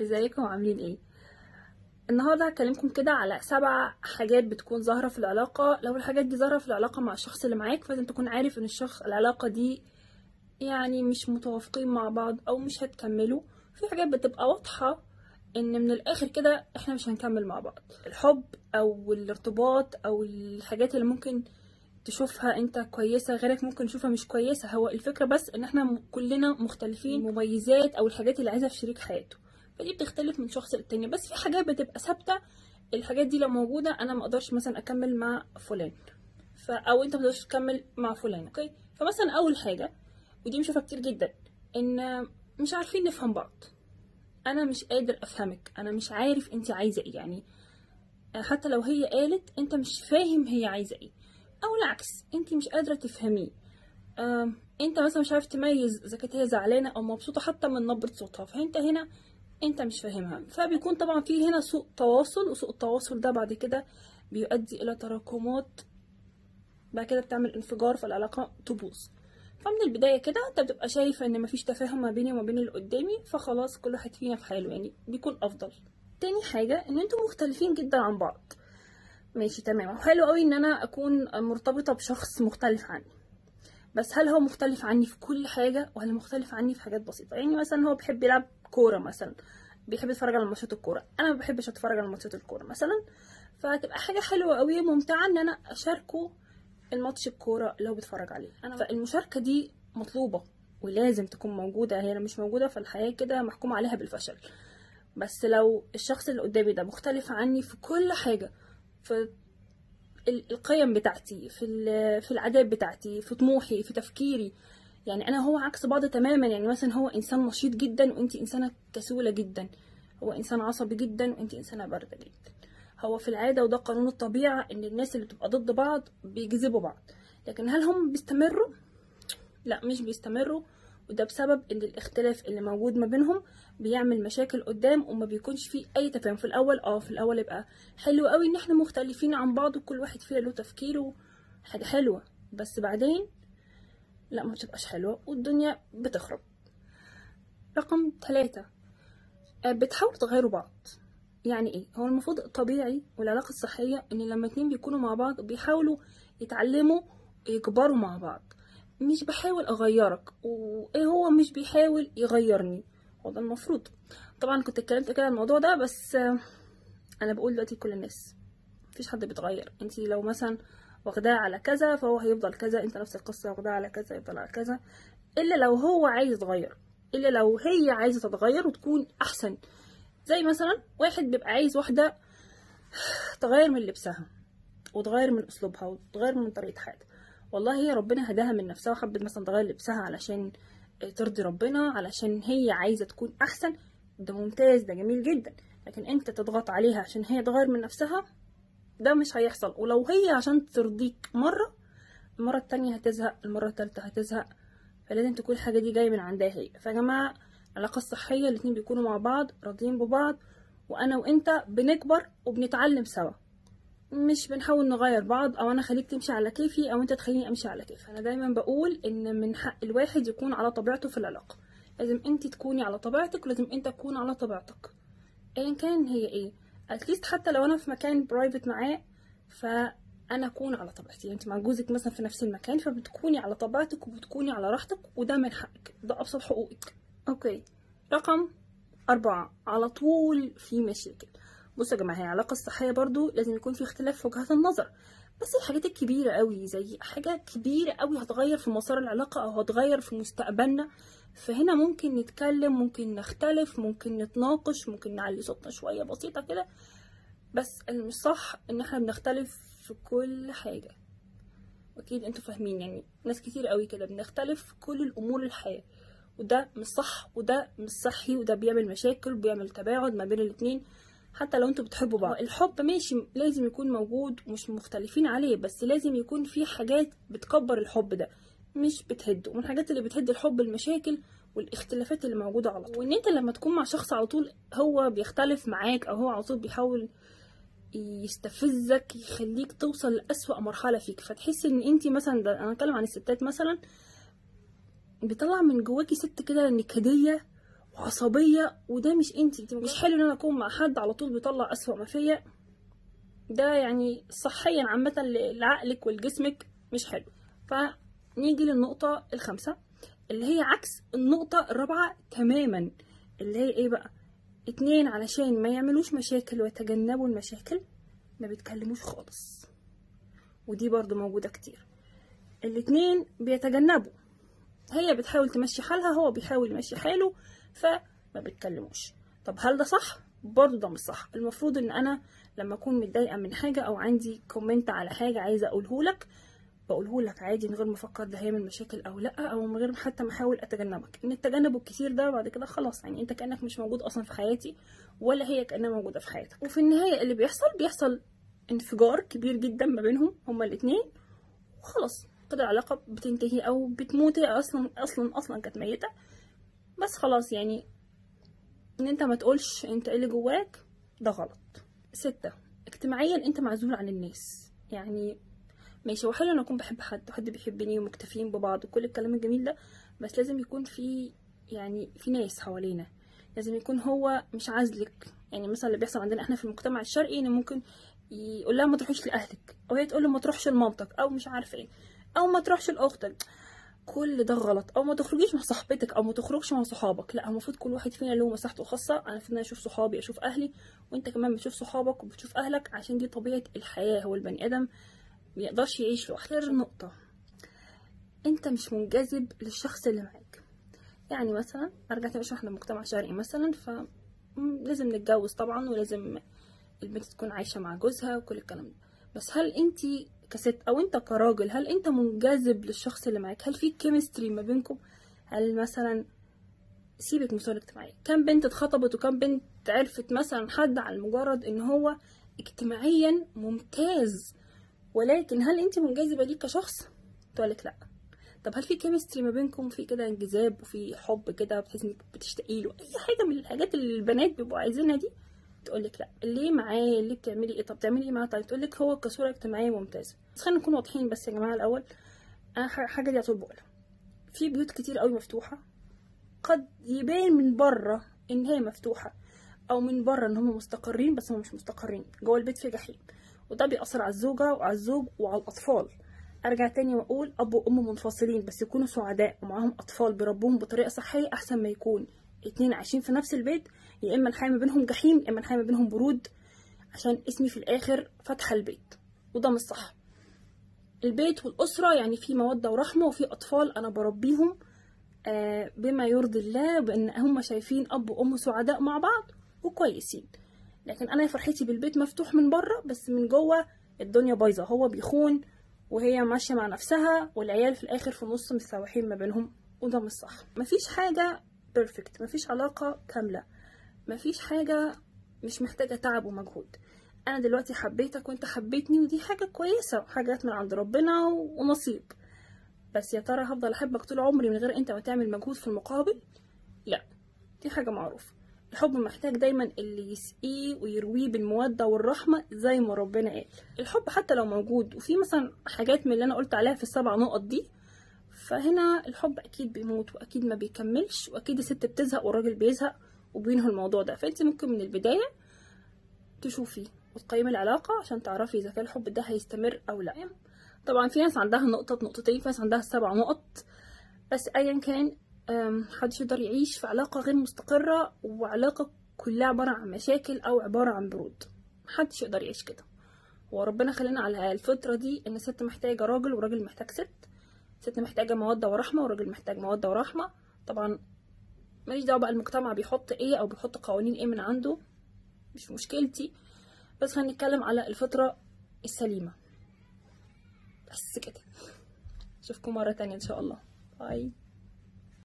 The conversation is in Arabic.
ازيكم؟ عاملين إيه؟ النهارده هكلمكم كده على سبع حاجات بتكون ظاهرة في العلاقة. لو الحاجات دي ظاهرة في العلاقة مع الشخص اللي معاك فلازم تكون عارف ان الشخص العلاقة دي يعني مش متوافقين مع بعض أو مش هتكملوا. في حاجات بتبقى واضحة ان من الآخر كده إحنا مش هنكمل مع بعض. الحب أو الارتباط أو الحاجات اللي ممكن تشوفها انت كويسة غيرك ممكن يشوفها مش كويسة. هو الفكرة بس ان إحنا كلنا مختلفين مميزات أو الحاجات اللي عايزها في شريك حياته. فدي بتختلف من شخص للتاني. بس في حاجات بتبقى ثابتة الحاجات دي لو موجودة أنا ما أقدرش مثلا أكمل مع فلان. ف أو أنت ما تقدرش تكمل مع فلان أوكي؟ فمثلا أول حاجة ودي بنشوفها كتير جدا إن مش عارفين نفهم بعض. أنا مش قادر أفهمك. أنا مش عارف أنت عايزة إيه يعني حتى لو هي قالت أنت مش فاهم هي عايزة إيه. أو العكس أنت مش قادرة تفهميه. آم، أنت مثلا مش عارف تميز إذا كانت هي زعلانة أو مبسوطة حتى من نبرة صوتها. فأنت هنا انت مش فاهمها. فبيكون طبعا في هنا سوء تواصل وسوء التواصل ده بعد كده بيؤدي إلى تراكمات بعد كده بتعمل انفجار فالعلاقة تبوظ. فمن البداية كده انت بتبقى شايف إن مفيش تفاهم ما بيني وما بين اللي قدامي فخلاص كل واحد فينا في حاله يعني بيكون أفضل. تاني حاجة إن أنتوا مختلفين جدا عن بعض. ماشي تمام. حلو قوي إن أنا أكون مرتبطة بشخص مختلف عني. بس هل هو مختلف عني في كل حاجة؟ ولا مختلف عني في حاجات بسيطة؟ يعني مثلا هو بيحب يلعب كورة مثلا. بيحب يتفرج على ماتشات الكورة. أنا ما بحبش أتفرج على ماتشات الكورة مثلا. فهتبقى حاجة حلوة قوي وممتعة إن أنا أشاركه الماتش الكوره اللي هو بيتفرج عليه. أنا فالمشاركة دي مطلوبة ولازم تكون موجودة. هي لو مش موجودة فالحياة كده محكوم عليها بالفشل. بس لو الشخص اللي قدامي ده مختلف عني في كل حاجة في ال- القيم بتاعتي في ال- في العادات بتاعتي في طموحي في تفكيري يعني أنا هو عكس بعض تماما يعني مثلا هو إنسان نشيط جدا وانت إنسانة كسولة جدا. هو إنسان عصبي جدا وانت إنسانة باردة جدا. هو في العادة وده قانون الطبيعة إن الناس اللي بتبقى ضد بعض بيجذبوا بعض. لكن هل هم بيستمروا؟ لا مش بيستمروا. وده بسبب إن الاختلاف اللي موجود ما بينهم بيعمل مشاكل قدام وما بيكونش فيه أي تفاهم. في الأول آه في الأول يبقى حلو قوي إن إحنا مختلفين عن بعض وكل واحد فينا له تفكيره. حاجة حلوة بس بعدين لا ما بتبقاش حلوة والدنيا بتخرب. رقم ثلاثة بتحاولوا تغيروا بعض. يعني إيه؟ هو المفروض الطبيعي والعلاقة الصحية إن لما اتنين بيكونوا مع بعض بيحاولوا يتعلموا يكبروا مع بعض. مش بحاول أغيرك وإيه هو مش بيحاول يغيرني؟ هو ده المفروض. طبعا كنت اتكلمت كده الموضوع ده بس آه، أنا بقول دلوقتي لكل الناس مفيش حد بيتغير. انت لو مثلا واخداه على كذا فهو هيفضل كذا انت نفس القصة واخداه على كذا يفضل على كذا. إلا لو هو عايز يتغير إلا لو هي عايزة تتغير وتكون أحسن. زي مثلا واحد بيبقى عايز واحدة تغير من لبسها وتغير من أسلوبها وتغير من طريقة حياتها. والله هي ربنا هداها من نفسها وحبت مثلا تغير لبسها علشان ترضي ربنا علشان هي عايزة تكون أحسن. ده ممتاز ده جميل جدا. لكن أنت تضغط عليها عشان هي تغير من نفسها ده مش هيحصل. ولو هي عشان ترضيك مرة المرة التانية هتزهق المرة التالتة هتزهق. فلازم تكون الحاجة دي جاية من عندها هي. فيا جماعة العلاقه الصحيه الاتنين بيكونوا مع بعض راضيين ببعض. وأنا وإنت بنكبر وبنتعلم سوا. مش بنحاول نغير بعض أو أنا خليك تمشي على كيفي أو أنت تخليني أمشي على كيفي. أنا دايما بقول إن من حق الواحد يكون على طبيعته في العلاقة. لازم أنت تكوني على طبيعتك ولازم أنت تكون على طبيعتك. ايا كان هي إيه. at least حتى لو أنا في مكان private معاه فأنا أكون على طبيعتي. يعني أنت مع جوزك مثلا في نفس المكان فبتكوني على طبيعتك وبتكوني على راحتك وده من حقك. ده أبسط حقوقك. okay. رقم أربعة. على طول في مشاكل. بصوا يا جماعة هي العلاقة الصحية برضو لازم يكون في اختلاف في وجهات النظر. بس الحاجات الكبيرة قوي زي حاجة كبيرة قوي هتغير في مسار العلاقة أو هتغير في مستقبلنا. فهنا ممكن نتكلم ممكن نختلف ممكن نتناقش ممكن نعلي صوتنا شوية بسيطة كده. بس المش صح إن إحنا بنختلف في كل حاجة. واكيد أنتوا فاهمين يعني ناس كتير قوي كده بنختلف في كل الأمور الحياة. وده مش صح وده مش صحي وده بيعمل مشاكل وبيعمل تباعد ما بين الاتنين. حتى لو أنتوا بتحبوا بعض. الحب ماشي لازم يكون موجود ومش مختلفين عليه بس لازم يكون في حاجات بتكبر الحب ده مش بتهده. ومن الحاجات اللي بتهد الحب المشاكل والاختلافات اللي موجودة على طول. وإن أنت لما تكون مع شخص على طول هو بيختلف معاك أو هو على طول بيحاول يستفزك يخليك توصل لأسوأ مرحلة فيك. فتحس إن أنت مثلا ده أنا أتكلم عن الستات مثلا بيطلع من جواكي ست كده نكدية وعصبيه وده مش انت انت مش حلو ان أنا اكون مع حد على طول بيطلع أسوأ ما فيا. ده يعني صحيا عامة لعقلك ولجسمك مش حلو. فنيجي للنقطة الخامسة اللي هي عكس النقطة الرابعة تماما اللي هي إيه بقى؟ اتنين علشان ما يعملوش مشاكل ويتجنبوا المشاكل ما بيتكلموش خالص. ودي برضو موجودة كتير. الاتنين بيتجنبوا. هي بتحاول تمشي حالها هو بيحاول يمشي حاله. فما بيتكلموش. طب هل ده صح؟ برضو ده مش صح. المفروض إن أنا لما أكون متضايقة من حاجة أو عندي كومنت على حاجة عايزة أقوله لك بقوله لك عادي من غير ما أفكر ده هيعمل مشاكل أو لأ أو من غير حتى ما أحاول أتجنبك. إن التجنب الكتير ده بعد كده خلاص يعني أنت كأنك مش موجود أصلا في حياتي ولا هي كأنها موجودة في حياتك. وفي النهاية اللي بيحصل بيحصل انفجار كبير جدا ما بينهم هما الاثنين وخلاص. كده العلاقه بتنتهي أو بتموت هي أصلا أصلا أصلا كانت ميتة. بس خلاص يعني إن أنت ما تقولش أنت إيه اللي جواك ده غلط. ستة اجتماعيا أنت معزول عن الناس. يعني ماشي هو حلو إن أكون بحب حد وحد بيحبني ومكتفين ببعض وكل الكلام الجميل ده بس لازم يكون في يعني في ناس حوالينا. لازم يكون هو مش عازلك. يعني مثلا اللي بيحصل عندنا إحنا في المجتمع الشرقي ان ممكن يقول لها ما تروحيش لأهلك أو هي تقول له ما تروحش لمامتك أو مش عارفة إيه أو ما تروحش لأختك. كل ده غلط. أو ما تخرجيش مع صاحبتك أو ما تخرجش مع صحابك. لا المفروض كل واحد فينا له مساحته الخاصة. أنا المفروض أنا أشوف صحابي أشوف أهلي وأنت كمان بتشوف صحابك وبتشوف أهلك عشان دي طبيعة الحياة. هو البني آدم ميقدرش يعيش لوحده. آخر نقطة. أنت مش منجذب للشخص اللي معاك. يعني مثلا أرجع تاني إحنا مجتمع شرقي مثلا ف لازم نتجوز طبعا ولازم البنت تكون عايشة مع جوزها وكل الكلام ده. بس هل أنت كست أو أنت كراجل هل أنت منجذب للشخص اللي معاك؟ هل في chemistry ما بينكم؟ هل مثلا سيبك من الاجتماعية كم بنت اتخطبت وكم بنت عرفت مثلا حد على مجرد إن هو اجتماعيا ممتاز ولكن هل أنت منجذبة ليه كشخص؟ تقولك لا. طب هل في chemistry ما بينكم؟ في كده انجذاب وفي حب كده بتحس إنك بتشتاقي له؟ أي حاجة من الحاجات اللي البنات بيبقوا عايزينها دي تقولك لا ليه معاه؟ ليه بتعملي إيه؟ طب بتعملي إيه معاه؟ طيب تقولك هو كصورة اجتماعية ممتازة. بس خلينا نكون واضحين بس يا جماعة الأول. أنا حاجة دي على طول بقولها. في بيوت كتير قوي مفتوحة. قد يبان من بره إن هي مفتوحة أو من بره إن هم مستقرين بس هم مش مستقرين. جوه البيت في جحيم. وده بيأثر على الزوجة وعلى الزوج وعلى الأطفال. أرجع تاني وأقول أب وأم منفصلين بس يكونوا سعداء ومعاهم أطفال بيربوهم بطريقة صحية أحسن ما يكون. اتنين عايشين في نفس البيت يا إما الحياة ما بينهم جحيم يا إما الحياة ما بينهم برود عشان اسمي في الآخر فاتحة البيت. وده مش صح. البيت والأسرة يعني في مودة ورحمة وفي أطفال أنا بربيهم آه، بما يرضي الله بأن هم شايفين أب وأم سعداء مع بعض وكويسين. لكن أنا فرحتي بالبيت مفتوح من بره بس من جوه الدنيا بايظة. هو بيخون وهي ماشية مع نفسها والعيال في الآخر في النص متسوحين ما بينهم. وده مش صح. مفيش حاجة بيرفكت مفيش علاقة كاملة. مفيش حاجة مش محتاجة تعب ومجهود. أنا دلوقتي حبيتك وأنت حبيتني ودي حاجة كويسة وحاجات من عند ربنا ونصيب. بس يا ترى هفضل أحبك طول عمري من غير أنت ما تعمل مجهود في المقابل؟ لا دي حاجة معروفة. الحب محتاج دايما اللي يسقيه ويرويه بالمودة والرحمة زي ما ربنا قال. الحب حتى لو موجود وفي مثلا حاجات من اللي أنا قلت عليها في السبع نقط دي فهنا الحب أكيد بيموت وأكيد ما بيكملش وأكيد الست بتزهق والراجل بيزهق. وبينهوا الموضوع ده. فأنت ممكن من البداية تشوفي وتقيمي العلاقة عشان تعرفي إذا كان الحب ده هيستمر أو لأ. طبعا في ناس عندها نقطة نقطتين في ناس عندها سبع نقط. بس ايا كان محدش يقدر يعيش في علاقة غير مستقرة وعلاقة كلها عبارة عن مشاكل أو عبارة عن برود. محدش يقدر يعيش كده. وربنا خلينا على الفترة دي إن الست محتاجة راجل وراجل محتاج ست. ست محتاجة مودة ورحمة وراجل محتاج مودة ورحمة. طبعا ماليش دعوة بقى المجتمع بيحط إيه أو بيحط قوانين إيه من عنده مش مشكلتي. بس خلينا نتكلم على الفترة السليمة. بس كده. أشوفكم مرة تانية إن شاء الله. باي